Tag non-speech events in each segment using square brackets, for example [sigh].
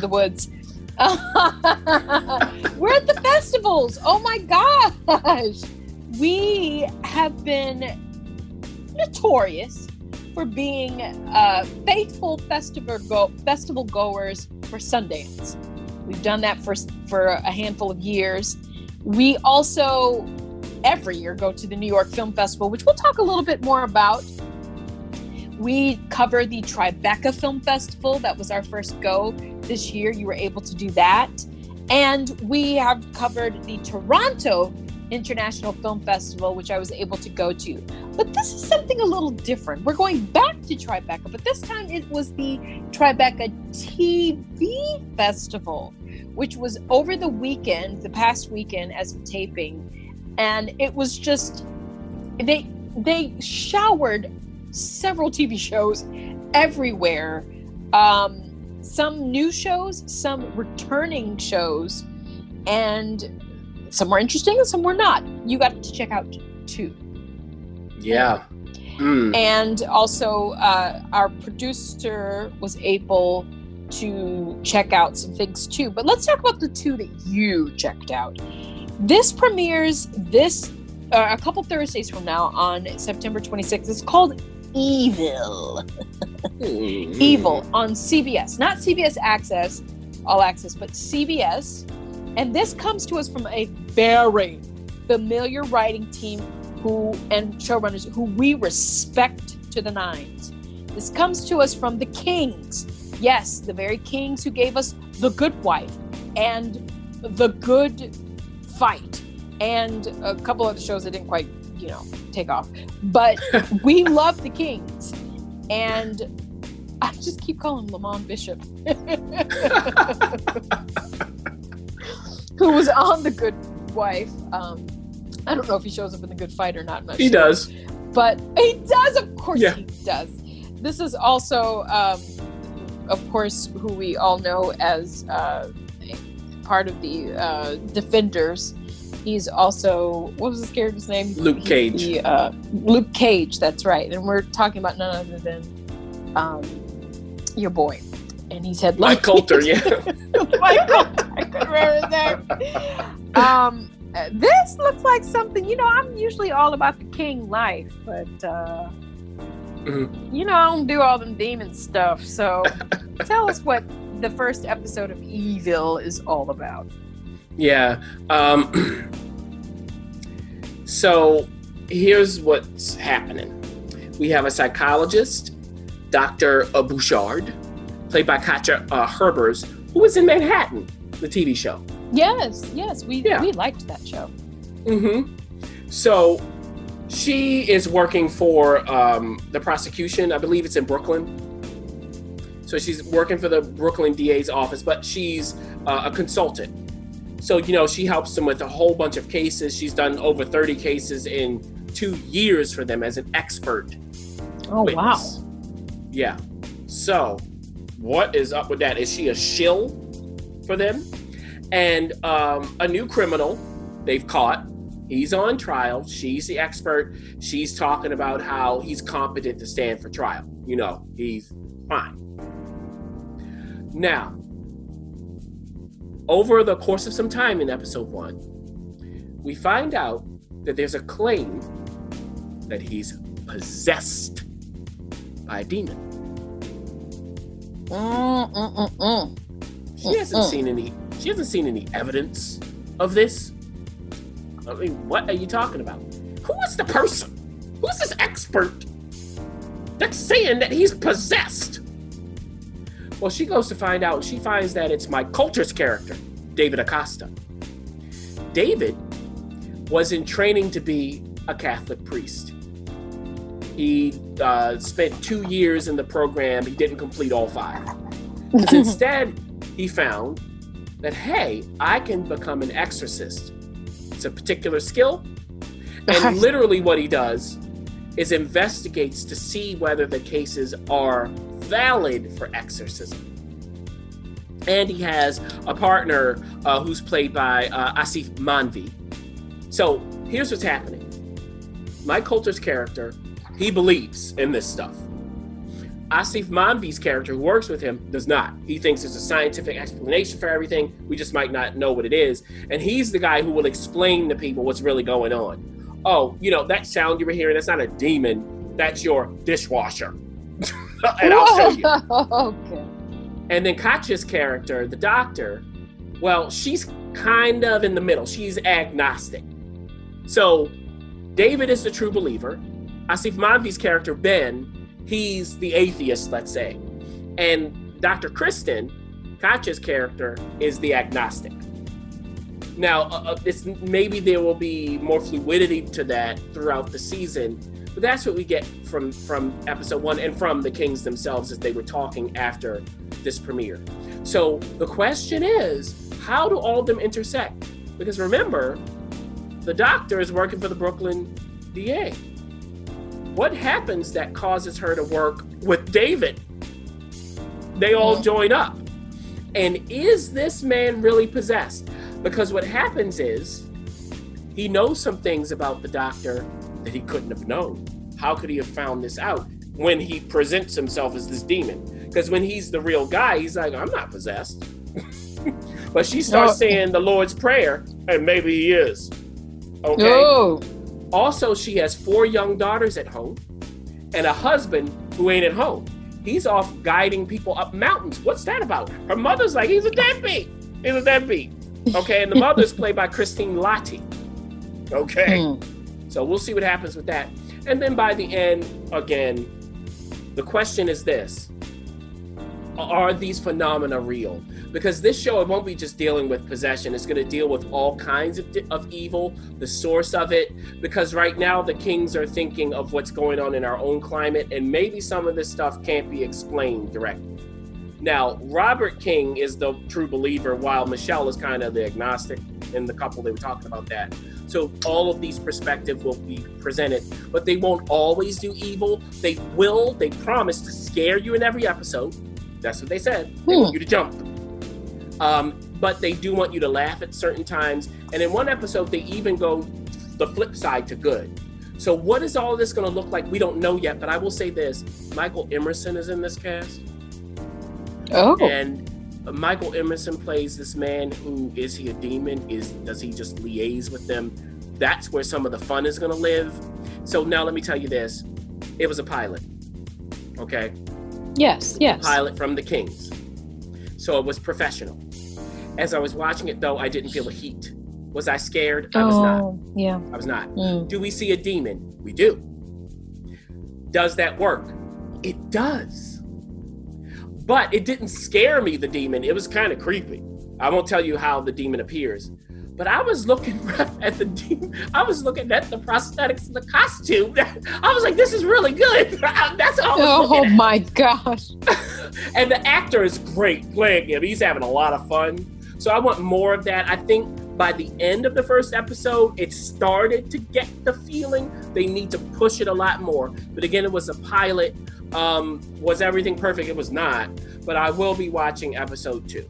The woods. [laughs] We're at the festivals. Oh my gosh. We have been notorious for being uh, faithful festival go- festival goers for Sundance. We've done that for for a handful of years. We also every year go to the New York Film Festival, which we'll talk a little bit more about we cover the Tribeca Film Festival. That was our first go this year. You were able to do that. And we have covered the Toronto International Film Festival, which I was able to go to. But this is something a little different. We're going back to Tribeca, but this time it was the Tribeca TV Festival, which was over the weekend, the past weekend as of taping. And it was just, they, they showered several TV shows everywhere. Um, some new shows, some returning shows, and some were interesting and some were not. You got to check out two. Yeah. Mm. And also, uh, our producer was able to check out some things too. But let's talk about the two that you checked out. This premieres this uh, a couple Thursdays from now on September 26th. It's called Evil. Mm-hmm. Evil on CBS, not CBS Access, All Access, but CBS. And this comes to us from a very familiar writing team who and showrunners who we respect to the nines. This comes to us from the Kings. Yes, the very Kings who gave us The Good Wife and The Good Fight and a couple other shows that didn't quite you know, take off. But we [laughs] love the Kings. And I just keep calling Lamont Bishop, [laughs] who was on The Good Wife. Um, I don't know if he shows up in The Good Fight or not. He sure. does. But he does, of course, yeah. he does. This is also, um, of course, who we all know as uh, part of the uh, Defenders he's also what was his character's name? Luke Cage. He, uh, Luke Cage. That's right. And we're talking about none other than um, your boy. And he's had Mike Colter. Yeah. [laughs] Mike Colter. I couldn't remember name. Um, this looks like something. You know, I'm usually all about the king life, but. Uh, mm-hmm. You know, I don't do all them demon stuff. So, [laughs] tell us what the first episode of Evil is all about. Yeah. Um, [clears throat] so here's what's happening we have a psychologist, Dr. Bouchard, played by Katja uh, Herbers, who was in Manhattan, the TV show. Yes, yes, we yeah. we liked that show. Mm-hmm. So she is working for um, the prosecution. I believe it's in Brooklyn. So she's working for the Brooklyn DA's office, but she's uh, a consultant. So, you know, she helps them with a whole bunch of cases. She's done over 30 cases in two years for them as an expert. Oh, witness. wow. Yeah. So, what is up with that? Is she a shill for them? And um, a new criminal they've caught. He's on trial. She's the expert. She's talking about how he's competent to stand for trial. You know, he's fine. Now, over the course of some time in episode one, we find out that there's a claim that he's possessed by a demon. Mm, mm, mm, she hasn't seen any. She hasn't seen any evidence of this. I mean, what are you talking about? Who is the person? Who's this expert? That's saying that he's possessed. Well, she goes to find out, and she finds that it's Mike Colter's character, David Acosta. David was in training to be a Catholic priest. He uh, spent two years in the program. He didn't complete all five. [laughs] instead, he found that, hey, I can become an exorcist. It's a particular skill. And [laughs] literally, what he does is investigates to see whether the cases are valid for exorcism. And he has a partner uh, who's played by uh, Aasif Mandvi. So here's what's happening Mike Colter's character, he believes in this stuff. Aasif Mandvi's character, who works with him, does not. He thinks there's a scientific explanation for everything. We just might not know what it is. And he's the guy who will explain to people what's really going on. Oh, you know, that sound you were hearing, that's not a demon, that's your dishwasher. [laughs] and I'll show you. [laughs] okay. And then Katja's character, the doctor, well, she's kind of in the middle. She's agnostic. So David is the true believer. Aasif Mandvi's character, Ben, he's the atheist, let's say. And Dr. Kristen, Katja's character, is the agnostic. Now, uh, uh, it's, maybe there will be more fluidity to that throughout the season, but that's what we get from from episode one and from the Kings themselves as they were talking after this premiere. So the question is, how do all of them intersect? Because remember, the doctor is working for the Brooklyn DA. What happens that causes her to work with David? They all join up. And is this man really possessed? Because what happens is he knows some things about the doctor that he couldn't have known. How could he have found this out when he presents himself as this demon? Because when he's the real guy, he's like, I'm not possessed. [laughs] but she starts No. saying the Lord's Prayer, and maybe he is. Okay. Oh. Also, she has four young daughters at home and a husband who ain't at home. He's off guiding people up mountains. What's that about? Her mother's like, he's a deadbeat. He's a deadbeat. Okay, and the [laughs] mother's played by Christine Lahti. Okay. Hmm. So we'll see what happens with that. And then by the end, again, the question is this Are these phenomena real? Because this show, it won't be just dealing with possession, it's going to deal with all kinds of, of evil, the source of it. Because right now, the kings are thinking of what's going on in our own climate, and maybe some of this stuff can't be explained directly. Now, Robert King is the true believer, while Michelle is kind of the agnostic in the couple they were talking about that. So all of these perspectives will be presented, but they won't always do evil. They will, they promise to scare you in every episode. That's what they said. They Hmm. want you to jump. Um, but they do want you to laugh at certain times. And in one episode, they even go the flip side to good. So what is all this going to look like? We don't know yet, but I will say this: Michael Emerson is in this cast. Oh. And Michael Emerson plays this man who is he a demon? Is does he just liaise with them? That's where some of the fun is going to live. So now let me tell you this: it was a pilot, okay, Yes. Yes. pilot from the Kings, so it was professional. As I was watching it, though, I didn't feel the heat. Was I scared? I was not. Oh. Yeah. I was not. Mm. Do we see a demon? We do. Does that work? It does. But it didn't scare me, the demon. It was kind of creepy. I won't tell you how the demon appears. But I was looking [laughs] at the demon. I was looking at the prosthetics, and the costume. [laughs] I was like, this is really good. [laughs] That's all Oh my gosh. And the actor is great playing him. He's having a lot of fun. So I want more of that. I think by the end of the first episode, it started to get the feeling they need to push it a lot more. But again, it was a pilot. Um, was everything perfect? It was not. But I will be watching episode two.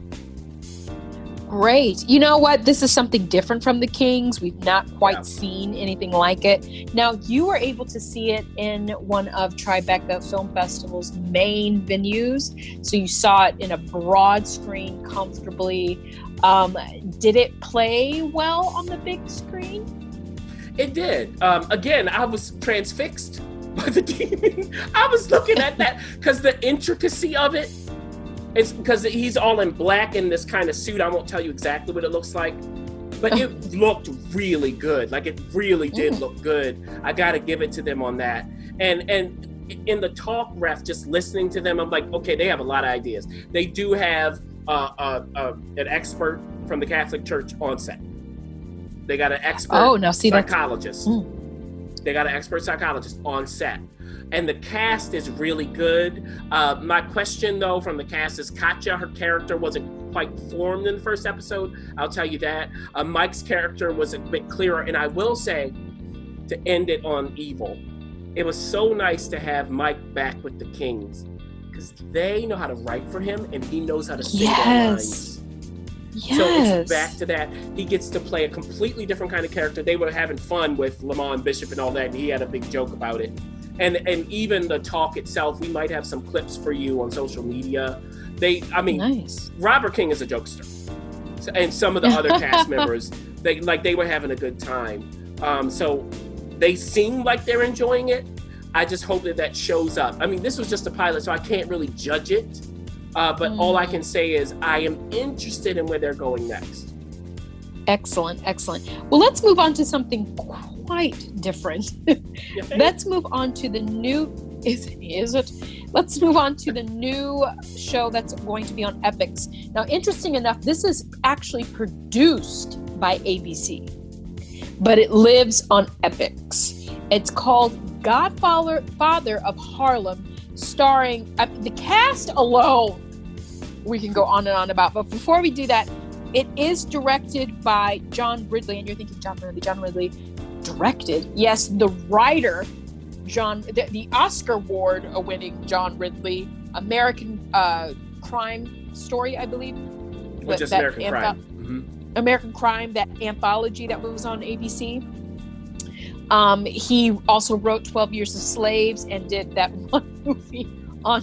Great. You know what? This is something different from the Kings. We've not quite Yeah. seen anything like it. Now, you were able to see it in one of Tribeca Film Festival's main venues. So you saw it in a broad screen comfortably. Um, did it play well on the big screen? It did. Um, again, I was transfixed by the [laughs] demon. I was looking at that because the intricacy of it. It's because he's all in black in this kind of suit. I won't tell you exactly what it looks like, but it [laughs] looked really good. Like it really did Mm. look good. I got to give it to them on that. And and in the talk ref, just listening to them, I'm like, okay, they have a lot of ideas. They do have uh, uh, uh, an expert from the Catholic Church on set. They got an expert Oh, now see that's psychologist. They got an expert psychologist on set. And the cast is really good. Uh, my question, though, from the cast is Katja, her character wasn't quite formed in the first episode. I'll tell you that. Uh, Mike's character was a bit clearer. And I will say, to end it on evil, it was so nice to have Mike back with the Kings because they know how to write for him and he knows how to say their lines. Yes. So it's back to that. He gets to play a completely different kind of character. They were having fun with Lamont Bishop and all that, and he had a big joke about it. And and even the talk itself, we might have some clips for you on social media. They, I mean, nice. Robert King is a jokester, So- and some of the other [laughs] cast members, they like they were having a good time. Um, so they seem like they're enjoying it. I just hope that that shows up. I mean, this was just a pilot, so I can't really judge it. Uh, but all I can say is I am interested in where they're going next. Excellent, excellent. Well, let's move on to something quite different. [laughs] Let's move on to the new is is it? Let's move on to the new show that's going to be on Epix. Now, interesting enough, this is actually produced by ABC, but it lives on Epix. It's called Godfather Father of Harlem, starring uh, the cast alone. We can go on and on about, but before we do that, it is directed by John Ridley, and you're thinking John Ridley, John Ridley directed. Yes, the writer, John, the, the Oscar award winning John Ridley, American uh, Crime Story, I believe. Or That- just that American antho- Crime. Mhm. American Crime, that anthology that was on ABC. Um, he also wrote 12 Years of Slaves and did that [laughs] one movie on,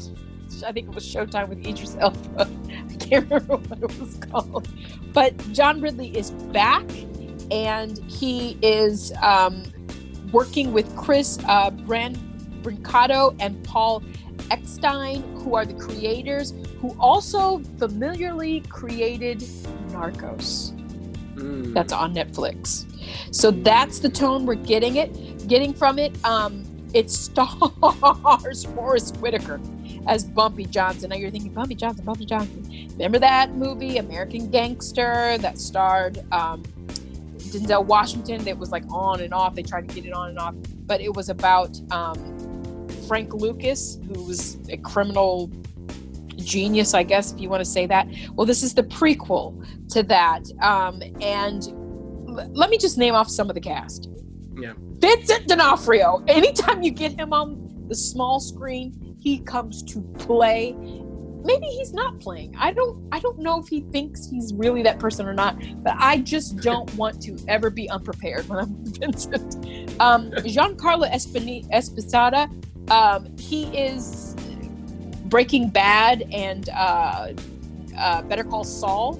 I think it was Showtime with Idris Elba. [laughs] I can't remember what it was called. But John Ridley is back and he is um, working with Chris uh, Brand- Brancato and Paul Eckstein, who are the creators, who also familiarly created Narcos Mm. that's on Netflix. So that's the tone we're getting it, getting from it. Um, it [laughs] stars Forest Whitaker as Bumpy Johnson. Now you're thinking Bumpy Johnson, Bumpy Johnson. Remember that movie, American Gangster, that starred um, Denzel Washington? That was like on and off. They tried to get it on and off, but it was about um, Frank Lucas, who was a criminal genius, I guess, if you want to say that. Well, this is the prequel to that. Um, and l- let me just name off some of the cast. Yeah. Vincent D'Onofrio. Anytime you get him on the small screen, he comes to play. Maybe he's not playing. I don't. I don't know if he thinks he's really that person or not. But I just don't want to ever be unprepared when I'm [laughs] Vincent. Um, Giancarlo Espini- Esposada. Um, he is Breaking Bad and uh, uh, Better Call Saul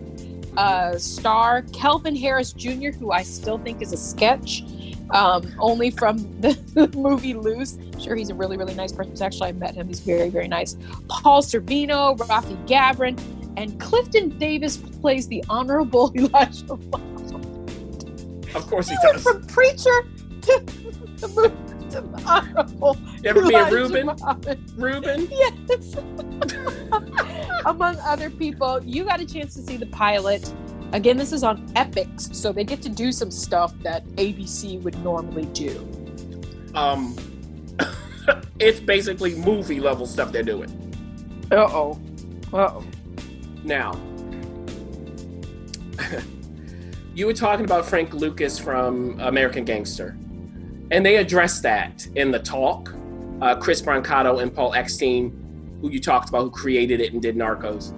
uh, star Kelvin Harris Jr., who I still think is a sketch, um, only from the [laughs] movie Luce. Sure, he's a really, really nice person. Actually, I met him. He's very, very nice. Paul Sorvino, Rafi Gavron, and Clifton Davis plays the Honorable [laughs] Elijah. Of course he He does. from preacher to [laughs] the movie to the Honorable You ever Elijah Ruben? Muhammad. Ruben? Yes. Among other people, you got a chance to see the pilot. Again, this is on Epix, so they get to do some stuff that ABC would normally do. Um, [coughs] it's basically movie level stuff they're doing. Uh oh. Uh oh. Now, [laughs] you were talking about Frank Lucas from American Gangster, and they addressed that in the talk. Uh, Chris Brancato and Paul Eckstein, who you talked about, who created it and did Narcos,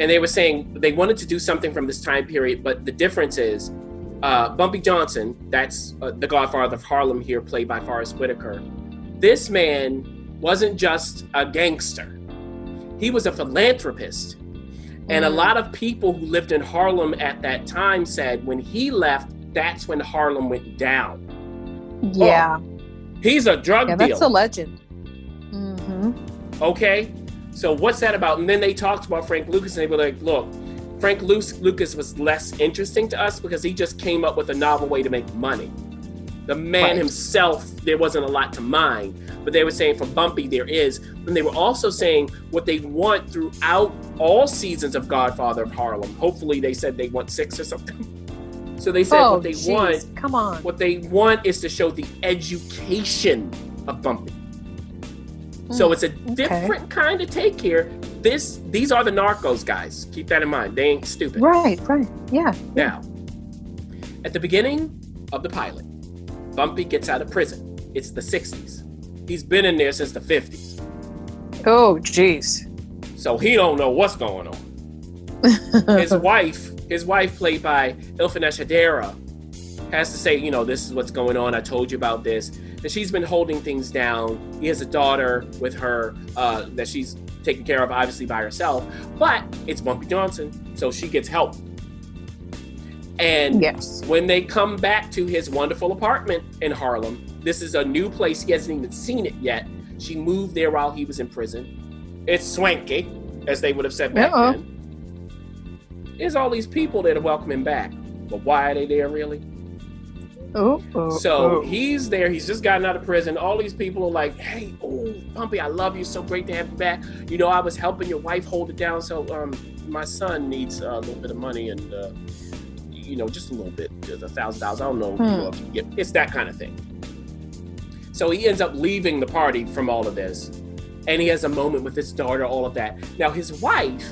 and they were saying they wanted to do something from this time period, but the difference is uh, Bumpy Johnson, that's uh, the Godfather of Harlem here, played by Forest Whitaker. This man wasn't just a gangster; he was a philanthropist. And a Mm. lot of people who lived in Harlem at that time said when he left, that's when Harlem went down. Yeah. He's a drug yeah, that's a legend. Mm-hmm. okay? So what's that about? And then they talked about Frank Lucas and they were like, look, Frank Lu- Lucas was less interesting to us because he just came up with a novel way to make money. The man Right. himself, there wasn't a lot to mine, but they were saying for Bumpy there is, and they were also saying what they want throughout all seasons of Godfather of Harlem. Hopefully, they said they want six or something. [laughs] So they said oh, what they jeez, want Come on. what they want is to show the education of Bumpy. So mm, it's a different kind of take here. This these are the narcos guys. Keep that in mind. They ain't stupid. Right, right. Yeah. Now, at the beginning of the pilot, Bumpy gets out of prison. It's the 60s. He's been in there since the 50s. Oh, jeez. So he don't know what's going on. [laughs] His wife, his wife played by Ilfenesh Hadera, has to say, you know, this is what's going on. I told you about this. And she's been holding things down. He has a daughter with her uh, that she's taking care of, obviously by herself. But it's Bumpy Johnson, so she gets help. And yes. when they come back to his wonderful apartment in Harlem, this is a new place. He hasn't even seen it yet. She moved there while he was in prison. It's swanky, as they would have said back Uh-oh. then. There's all these people that are welcoming back. But why are they there really? Oh, oh, So oh. he's there. He's just gotten out of prison. All these people are like, "Hey, oh, Bumpy, I love you. So great to have you back. You know, I was helping your wife hold it down. So um, my son needs uh, a little bit of money, and uh, you know, just a little bit, just a thousand dollars. I don't know. Hmm. Get, it's that kind of thing. So he ends up leaving the party from all of this, and he has a moment with his daughter. All of that. Now his wife,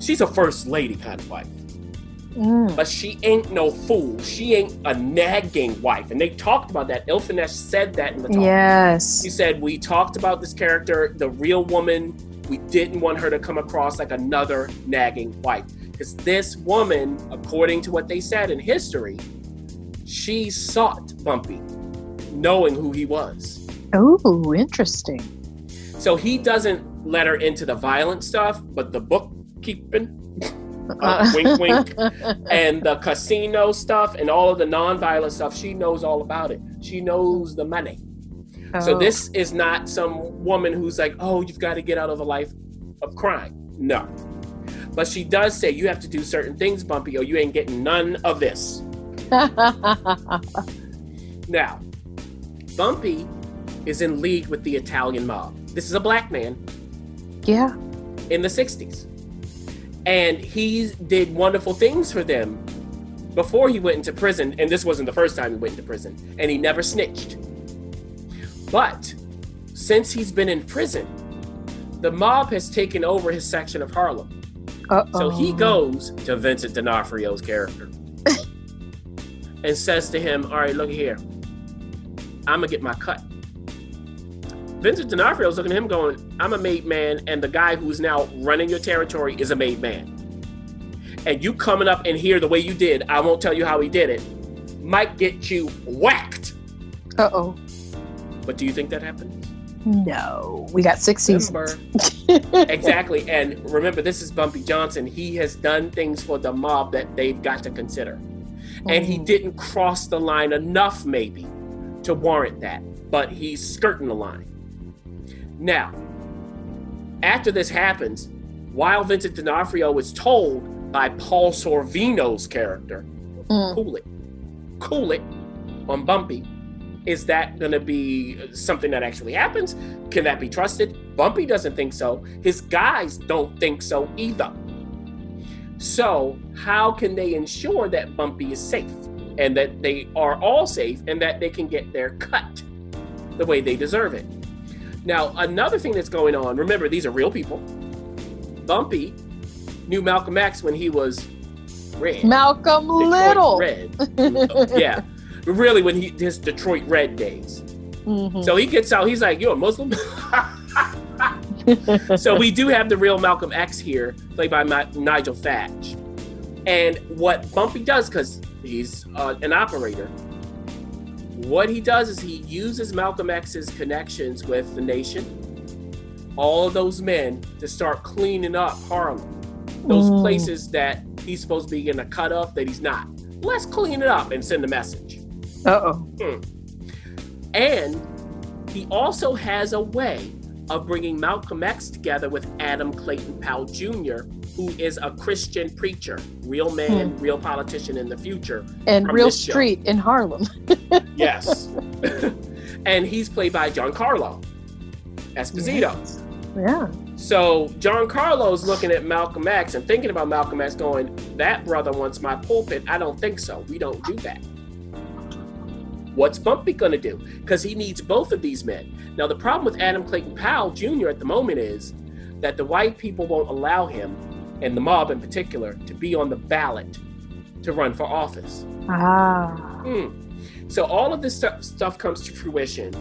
she's a first lady kind of wife Mm. but she ain't no fool. She ain't a nagging wife. And they talked about that. Ilfenesh said that in the talk. Yes. He said, We talked about this character, the real woman. We didn't want her to come across like another nagging wife. Because this woman, according to what they said in history, she sought Bumpy, knowing who he was. Oh, interesting. So he doesn't let her into the violent stuff, but the bookkeeping, uh, wink, wink, [laughs] and the casino stuff and all of the non-violent stuff she knows all about it. She knows the money. So Oh. this is not some woman who's like oh you've got to get out of a life of crime. No. But she does say you have to do certain things bumpy or you ain't getting none of this. [laughs] Now bumpy is in league with the italian mob. This is a black man. Yeah. in the 60s. And he did wonderful things for them before he went into prison. And this wasn't the first time he went into prison. And he never snitched. But since he's been in prison, the mob has taken over his section of Harlem. Uh-oh. So he goes to Vincent D'Onofrio's character [laughs] and says to him, All right, look here. I'm going to get my cut. Vincent D'Onofrio's looking at him going, I'm a made man, and the guy who's now running your territory is a made man. And you coming up in here the way you did, I won't tell you how he did it, might get you whacked. Uh-oh. But do you think that happened? No. We got six seasons. [laughs] exactly. And remember, this is Bumpy Johnson. He has done things for the mob that they've got to consider. And he Mm. didn't cross the line enough, maybe, to warrant that. But he's skirting the line. Now, after this happens, while Vincent D'Onofrio was told by Paul Sorvino's character, Mm. cool it, cool it on Bumpy, is that going to be something that actually happens? Can that be trusted? Bumpy doesn't think so. His guys don't think so either. So, how can they ensure that Bumpy is safe and that they are all safe and that they can get their cut the way they deserve it? Now, another thing that's going on, remember, these are real people. Bumpy knew Malcolm X when he was red. Malcolm Detroit Little. Red. [laughs] yeah. Really, when he his Detroit Red days. Mhm. So he gets out, he's like, You're a Muslim? [laughs] so we do have the real Malcolm X here, played by Nigel Thatch. And what Bumpy does, because he's uh, an operator, what he does is he uses Malcolm X's connections with the nation, all those men, to start cleaning up Harlem. Those Mm. places that he's supposed to be getting a cut off that he's not. Let's clean it up and send a message. Uh-oh. And he also has a way of bringing Malcolm X together with Adam Clayton Powell Jr., who is a Christian preacher, real man, hmm. real politician in the future. And Real this show. Street in Harlem. [laughs] Yes. [laughs] and he's played by Giancarlo Esposito. Yeah. So Giancarlo's looking at Malcolm X and thinking about Malcolm X, going, "That brother wants my pulpit. I don't think so. We don't do that." What's Bumpy gonna do? Because he needs both of these men. Now the problem with Adam Clayton Powell Jr. at the moment is that the white people won't allow him, and the mob in particular, to be on the ballot to run for office. Ah. Hmm. So all of this stuff, stuff comes to fruition,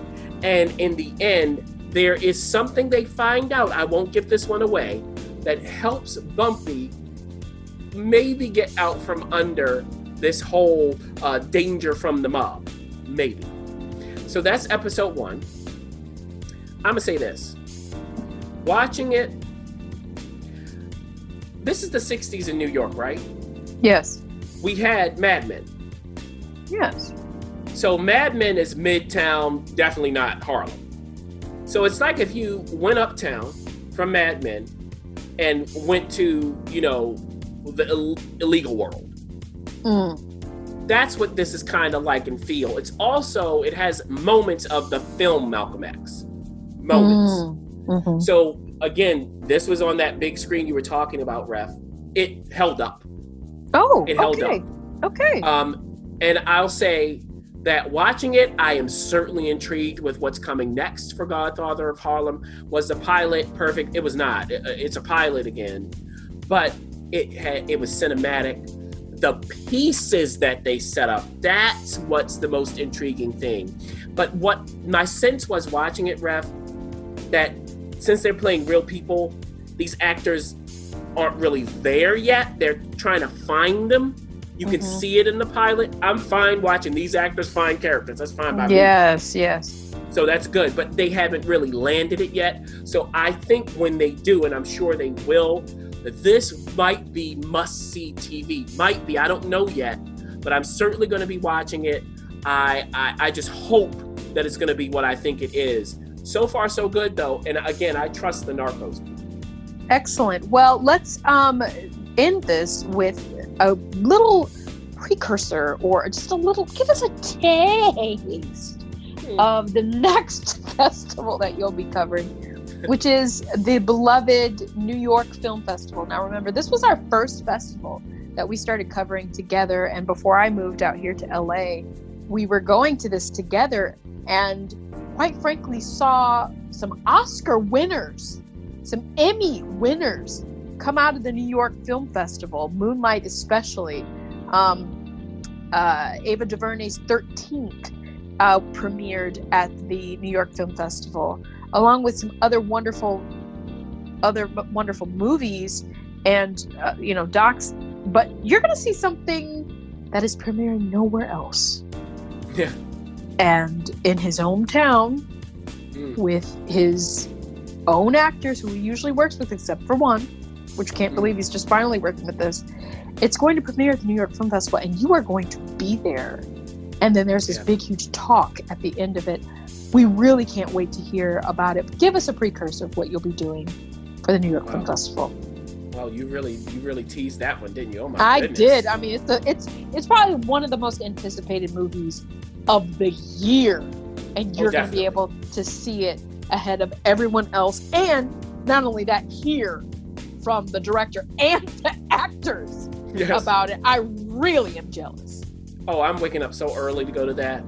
and in the end, there is something they find out. I won't give this one away. That helps Bumpy maybe get out from under this whole uh, danger from the mob. Maybe. So that's episode one. I'm gonna say this. Watching it, this is the '60s in New York, right? Yes. We had Mad Men. Yes. So Mad Men is Midtown, definitely not Harlem. So it's like if you went uptown from Mad Men and went to, you know, the Ill- illegal world. Mm. That's what this is kind of like and feel. It's also it has moments of the film Malcolm X. Moments. Mm. Mhm. So again, this was on that big screen you were talking about, Ref. It held up. Oh, It held okay. Okay. Um, and I'll say that watching it, I am certainly intrigued with what's coming next for Godfather of Harlem. Was the pilot perfect? It was not. It- it's a pilot again, but it had it was cinematic. The pieces that they set up, that's what's the most intriguing thing. But what my sense was watching it, Ref, that since they're playing real people, these actors aren't really there yet. They're trying to find them. You can Mhm. see it in the pilot. I'm fine watching these actors find characters. That's fine by me. yes. Yes. So that's good, but they haven't really landed it yet. So I think when they do, and I'm sure they will, this might be must see TV. Might be, I don't know yet, but I'm certainly going to be watching it. I, I, I just hope that it's going to be what I think it is. So far, so good, though. And again, I trust the Narcos. Excellent. Well, let's um end this with a little precursor or just a little give us a taste Hmm. of the [laughs] next festival that you'll be covering, which is the beloved New York Film Festival. Now, remember, this was our first festival that we started covering together. And before I moved out here to LA, we were going to this together and, quite frankly, saw some Oscar winners, some Emmy winners come out of the New York Film Festival, Moonlight especially. Um, uh, Ava DuVernay's 13th uh, premiered at the New York Film Festival, along with some other wonderful, other wonderful movies and uh, you know docs. But you're going to see something that is premiering nowhere else. Yeah. And in his hometown, Mm. with his own actors who he usually works with, except for one, which can't Mm. believe he's just finally working with this. It's going to premiere at the New York Film Festival, and you are going to be there. And then there's this Yeah. big, huge talk at the end of it. We really can't wait to hear about it. Give us a precursor of what you'll be doing for the New York Film Festival. Well, you really, you really teased that one, didn't you? Oh my I goodness. did. I mean, it's the, it's it's probably one of the most anticipated movies of the year, and you're going to be able to see it ahead of everyone else. And not only that, hear from the director and [laughs] the actors Yes. about it. I really am jealous. Oh, I'm waking up so early to go to that.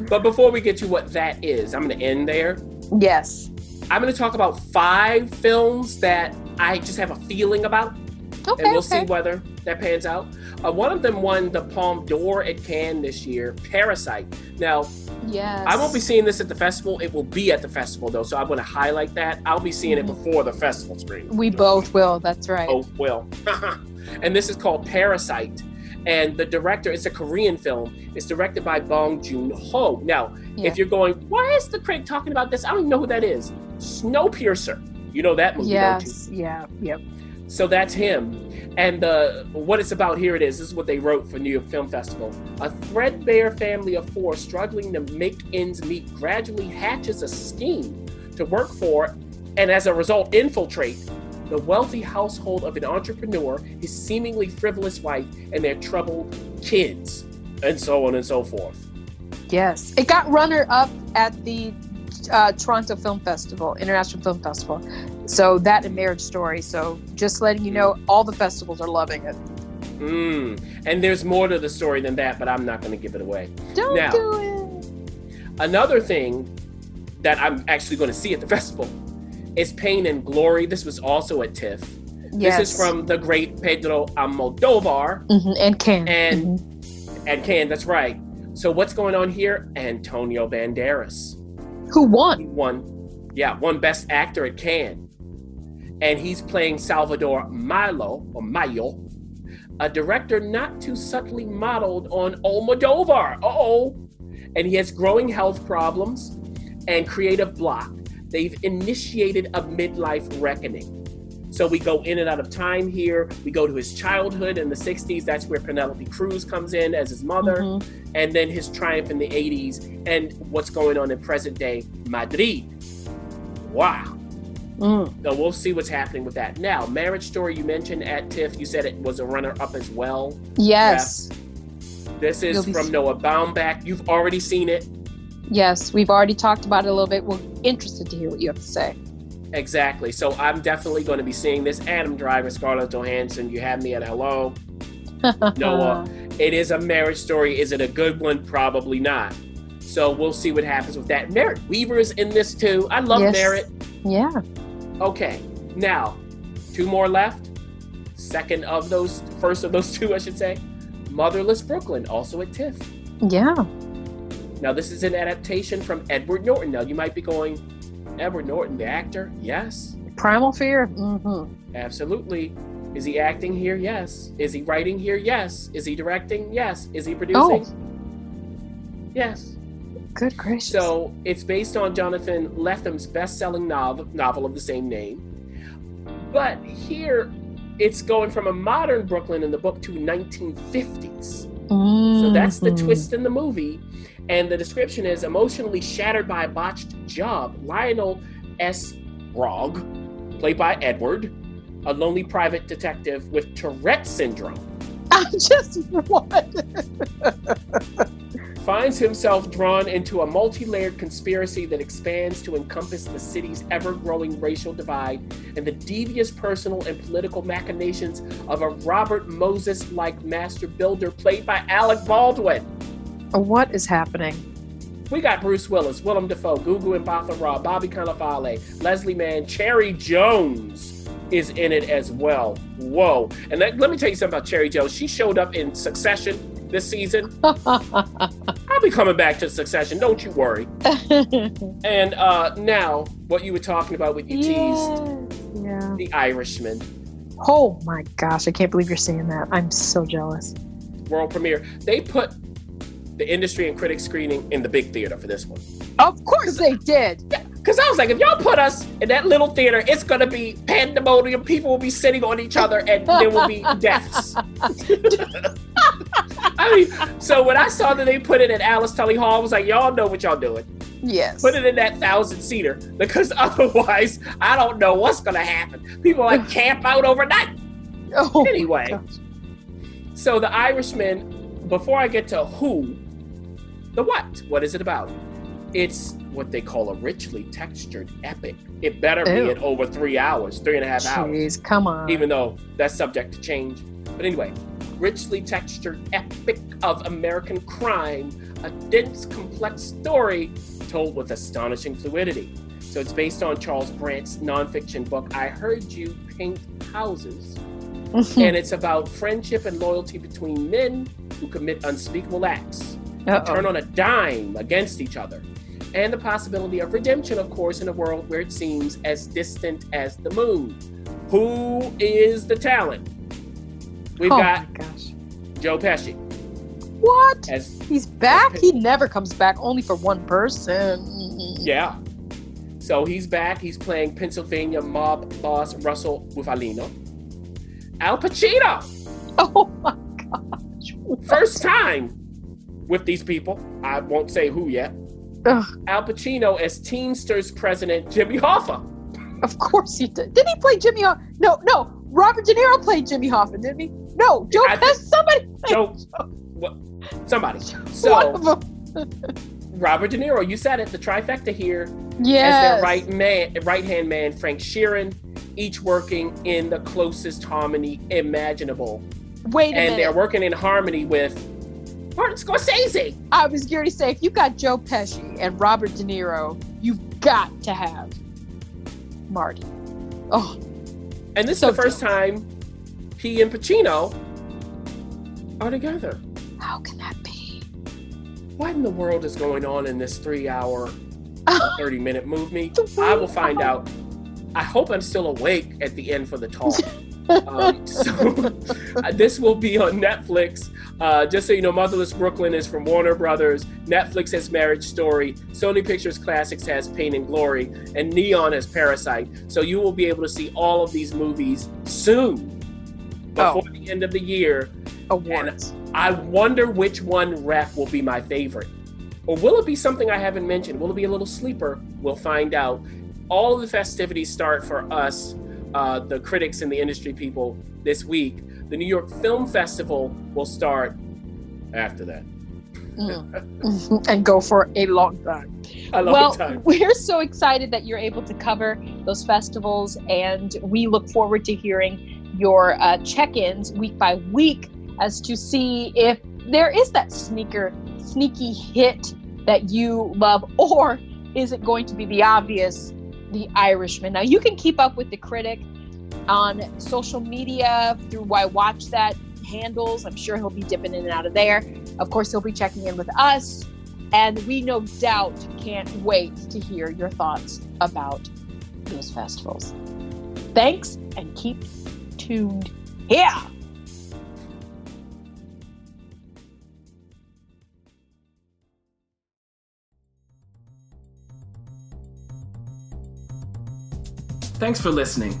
[laughs] [laughs] but before we get to what that is, I'm going to end there. yes. I'm going to talk about five films that I just have a feeling about, Okay. and we'll okay. see whether that pans out. Uh, one of them won the Palme d'Or at Cannes this year, Parasite. Now, Yes. I won't be seeing this at the festival. It will be at the festival, though, so I'm going to highlight that. I'll be seeing it Mhm. before the festival screen. We both will. That's right. Oh, will. [laughs] and this is called Parasite. And the director, it's a Korean film. It's directed by Bong Joon Ho. Now, Yeah. if you're going, why is the critic talking about this? I don't even know who that is. Snowpiercer. You know that movie, don't you? Yes. Yeah. Yep. So that's him. And uh, what it's about here it is. This is what they wrote for New York Film Festival. A threadbare family of four struggling to make ends meet gradually hatches a scheme to work for and as a result infiltrate the wealthy household of an entrepreneur, his seemingly frivolous wife, and their troubled kids, and so on and so forth. Yes, it got runner up at the uh, Toronto Film Festival, International Film Festival. So that and Marriage Story. So just letting you know, all the festivals are loving it. Mm. And there's more to the story than that, but I'm not going to give it away. Don't Now- do it. Another thing that I'm actually going to see at the festival is Pain and Glory. This was also at TIFF. Yes. This is from the great Pedro Almodovar Mhm, and Ken. and Mhm. and Can. That's right. So what's going on here? Antonio Banderas. Who He won? won, yeah, won Best Actor at Cannes, and he's playing Salvador Milo or Mayo, a director not too subtly modeled on Almodovar. Uh-oh, and he has growing health problems and creative block. They've initiated a midlife reckoning. So we go in and out of time here. We go to his childhood in the 60s. That's where Penelope Cruz comes in as his mother Mhm. and then his triumph in the 80s and what's going on in present day Madrid. Wow. Mm. So we'll see what's happening with that. Now, Marriage Story you mentioned at TIFF, you said it was a runner up as well. Yes. This is from Noah Baumbach. You've already seen it. Yes. We've already talked about it a little bit. We're interested to hear what you have to say. Exactly. So I'm definitely going to be seeing this. Adam Driver, Scarlett Johansson, you had me at hello. [laughs] Noah. It is a marriage story. Is it a good one? Probably not. So we'll see what happens with that. Merritt Wever is in this too. I love Yes. Merritt. yeah. Okay, now two more left. Second of those, first of those [laughs] two, I should say. Motherless Brooklyn, also at TIFF. Yeah. Now, this is an adaptation from Edward Norton. Now, you might be going, Edward Norton, the actor? Yes, Primal Fear. Mm-hmm. absolutely. Is he acting here? Yes. Is he writing here? Yes. Is he directing? Yes. Is he producing? Oh. Yes. Good gracious. So it's based on Jonathan Lethem's best-selling novel, novel of the same name. But here, it's going from a modern Brooklyn in the book to 1950s. So that's the Mhm. twist in the movie. And the description is emotionally shattered by a botched job. Lionel S. Rogg, played by Edward, a lonely private detective with Tourette syndrome, [laughs] I just what? finds himself drawn into a multi layered conspiracy that expands to encompass the city's ever growing racial divide and the devious personal and political machinations of a Robert Moses like master builder played by Alec Baldwin. What is happening? We got Bruce Willis, Willem Dafoe, Gugu Mbatha-Raw, Bobby Cannavale, Leslie Mann, Cherry Jones is in it as well. Whoa. And let, let me tell you something about Cherry Jones. She showed up in Succession this season. [laughs] I'll be coming back to Succession, don't you worry. [laughs] And uh, now, what you were talking about with you teased, Yeah. The Irishman, Oh my gosh, I can't believe you're saying that. I'm so jealous. world premiere. They put the industry and critic screening in the big theater for this one. Of course they did. Because I was like, if y'all put us in that little theater, it's going to be pandemonium. People will be sitting on each other and there will be [laughs] deaths. [laughs] I mean, so when I saw that they put it at Alice Tully Hall, I was like, y'all know what y'all doing. Yes. Put it in that thousand seater because [laughs] otherwise, I don't know what's going to happen. People like camp out overnight. Oh, Anyway. So, The Irishman, before I get to who, the what? What is it about? It's what they call a richly textured epic. It better Ew. be at over three hours, three and a half hours, come on. even though that's subject to change. But anyway, richly textured epic of American crime, a dense, complex story told with astonishing fluidity. So it's based on Charles Brandt's nonfiction book, I Heard You Paint Houses [laughs] and it's about friendship and loyalty between men who commit unspeakable acts, Uh-oh. turn on a dime against each other, and the possibility of redemption, of course, in a world where it seems as distant as the moon. Who is the talent? We've oh got. Joe Pesci What? as He's back? He never comes back only for one person. yeah. So he's back. He's playing Pennsylvania mob boss Russell Bufalino. Al Pacino. [laughs] Oh my gosh. What? First time with these people. I won't say who yet. Ugh, Al Pacino as Teamsters president Jimmy Hoffa. of course he did. Did he play Jimmy Hoffa? No, no. Robert De Niro played Jimmy Hoffa, didn't he? No, Joe I Pesci. Somebody. Joe, what? Somebody. [laughs] One So of them. Robert De Niro, you said it. The trifecta here Yeah. as their right man, right hand man, Frank Sheeran, each working in the closest harmony imaginable, Wait a minute. and they're working in harmony with Martin Scorsese. I was going to say, if you got Joe Pesci and Robert De Niro, you've got to have Marty. Oh, And this So is the first jealous. time he and Pacino are together. how can that be? What in the world is going on in this three-hour, [laughs] thirty-minute movie? I will find out. I hope I'm still awake at the end for the talk. [laughs] um, so [laughs] uh, this will be on Netflix. Uh, just so you know, Motherless Brooklyn is from Warner Brothers. Netflix has Marriage Story. Sony Pictures Classics has Pain and Glory, and Neon has Parasite. So you will be able to see all of these movies soon, before Oh. the end of the year. Awards. I wonder which one ref will be my favorite. Or will it be something I haven't mentioned? Will it be a little sleeper? We'll find out. All of the festivities start for us, uh, the critics and the industry people, this week. The New York Film Festival will start after that. Mm. [laughs] and go for a long time. A long well, time. [laughs] we're so excited that you're able to cover those festivals, and we look forward to hearing your uh, check-ins week by week as to see if there is that sneaker, sneaky hit that you love, or is it going to be the obvious, The Irishman? Now you can keep up with the critic on social media through Why Watch That handles. I'm sure he'll be dipping in and out of there. Of course, he'll be checking in with us. And we no doubt can't wait to hear your thoughts about those festivals. Thanks and keep tuned here. Thanks for listening.